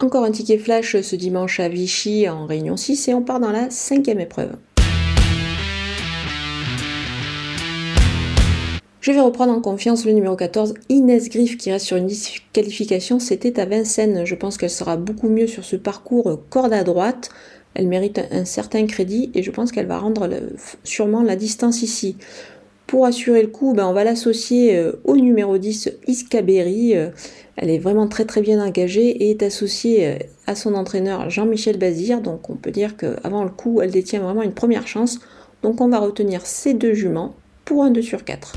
Encore un ticket flash ce dimanche à Vichy en Réunion 6 et on part dans la cinquième épreuve. Je vais reprendre en confiance le numéro 14, Inès Griff, qui reste sur une disqualification. C'était à Vincennes. Je pense qu'elle sera beaucoup mieux sur ce parcours corde à droite. Elle mérite un certain crédit et je pense qu'elle va rendre sûrement la distance ici. Pour assurer le coup, ben, on va l'associer euh, au numéro 10, Iskaberi. Euh, elle est vraiment très très bien engagée et est associée euh, à son entraîneur Jean-Michel Bazir. Donc on peut dire qu'avant le coup, elle détient vraiment une première chance. Donc on va retenir ces deux juments pour un 2 sur 4.